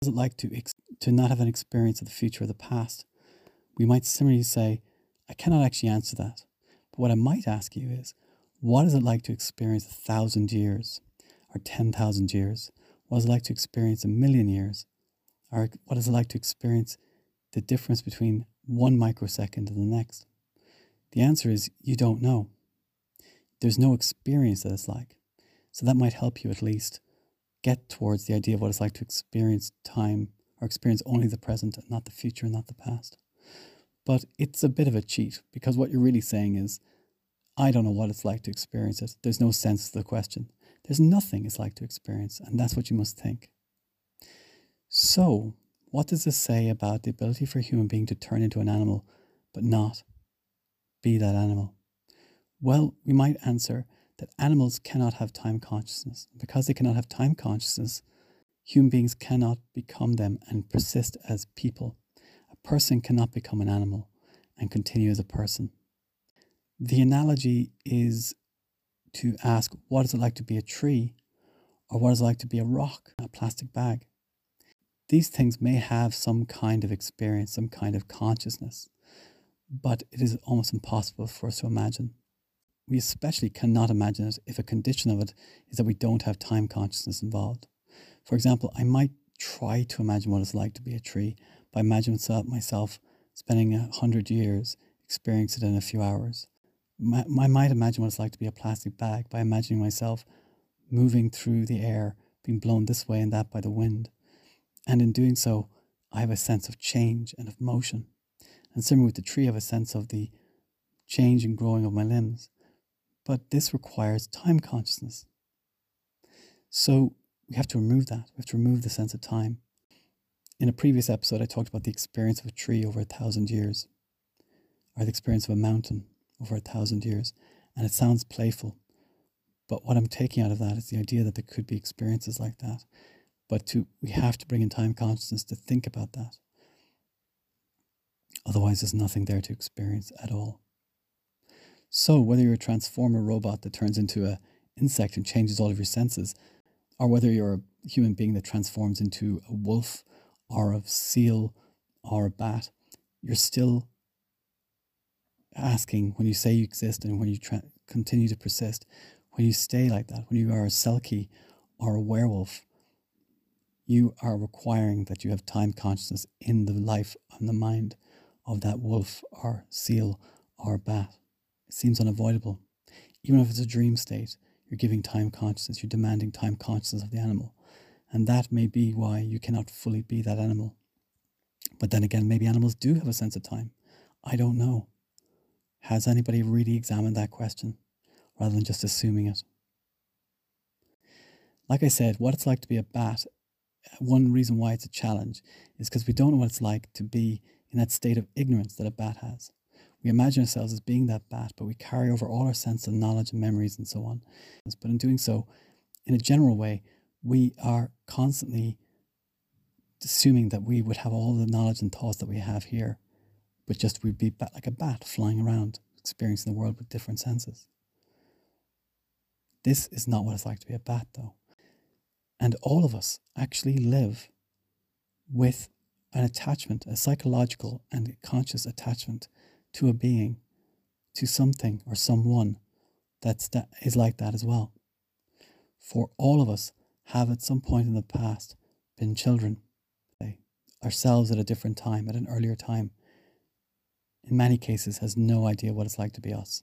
What is it like to, ex- to not have an experience of the future or the past? We might similarly say, I cannot actually answer that. But what I might ask you is, what is it like to experience a thousand years or 10,000 years? What is it like to experience a million years? Or what is it like to experience the difference between one microsecond and the next? The answer is you don't know. There's no experience that it's like. So that might help you at least get towards the idea of what it's like to experience time or experience only the present and not the future and not the past. But it's a bit of a cheat because what you're really saying is, I don't know what it's like to experience it. There's no sense to the question. There's nothing it's like to experience, and that's what you must think. So, what does this say about the ability for a human being to turn into an animal, but not be that animal? Well, we might answer that animals cannot have time consciousness. Because they cannot have time consciousness, human beings cannot become them and persist as people. A person cannot become an animal and continue as a person. The analogy is to ask, what is it like to be a tree? Or what is it like to be a rock, a plastic bag? These things may have some kind of experience, some kind of consciousness, but it is almost impossible for us to imagine. We especially cannot imagine it if a condition of it is that we don't have time consciousness involved. For example, I might try to imagine what it's like to be a tree by imagining myself spending a hundred years experiencing it in a few hours. I might imagine what it's like to be a plastic bag by imagining myself moving through the air, being blown this way and that by the wind. And in doing so, I have a sense of change and of motion. And similar with the tree, I have a sense of the change and growing of my limbs. But this requires time consciousness. So we have to remove that. We have to remove the sense of time. In a previous episode, I talked about the experience of a tree over a thousand years, or the experience of a mountain over a thousand years. And it sounds playful, but what I'm taking out of that is the idea that there could be experiences like that. But to we have to bring in time consciousness to think about that. Otherwise, there's nothing there to experience at all. So, whether you're a transformer robot that turns into an insect and changes all of your senses, or whether you're a human being that transforms into a wolf or of seal or bat, you're still asking when you say you exist and when you tra- continue to persist, when you stay like that, when you are a selkie or a werewolf, you are requiring that you have time consciousness in the life and the mind of that wolf or seal or bat. It seems unavoidable. Even if it's a dream state, you're giving time consciousness, you're demanding time consciousness of the animal. And that may be why you cannot fully be that animal. But then again, maybe animals do have a sense of time. I don't know. Has anybody really examined that question rather than just assuming it? Like I said, what it's like to be a bat, one reason why it's a challenge is because we don't know what it's like to be in that state of ignorance that a bat has. We imagine ourselves as being that bat, but we carry over all our sense of knowledge and memories and so on. But in doing so, in a general way, we are constantly assuming that we would have all the knowledge and thoughts that we have here, but just we'd be like a bat flying around, experiencing the world with different senses. This is not what it's like to be a bat, though. And all of us actually live with an attachment, a psychological and conscious attachment to a being, to something or someone that's that is like that as well. For all of us have at some point in the past been children, ourselves at a different time, at an earlier time. In many cases, has no idea what it's like to be us.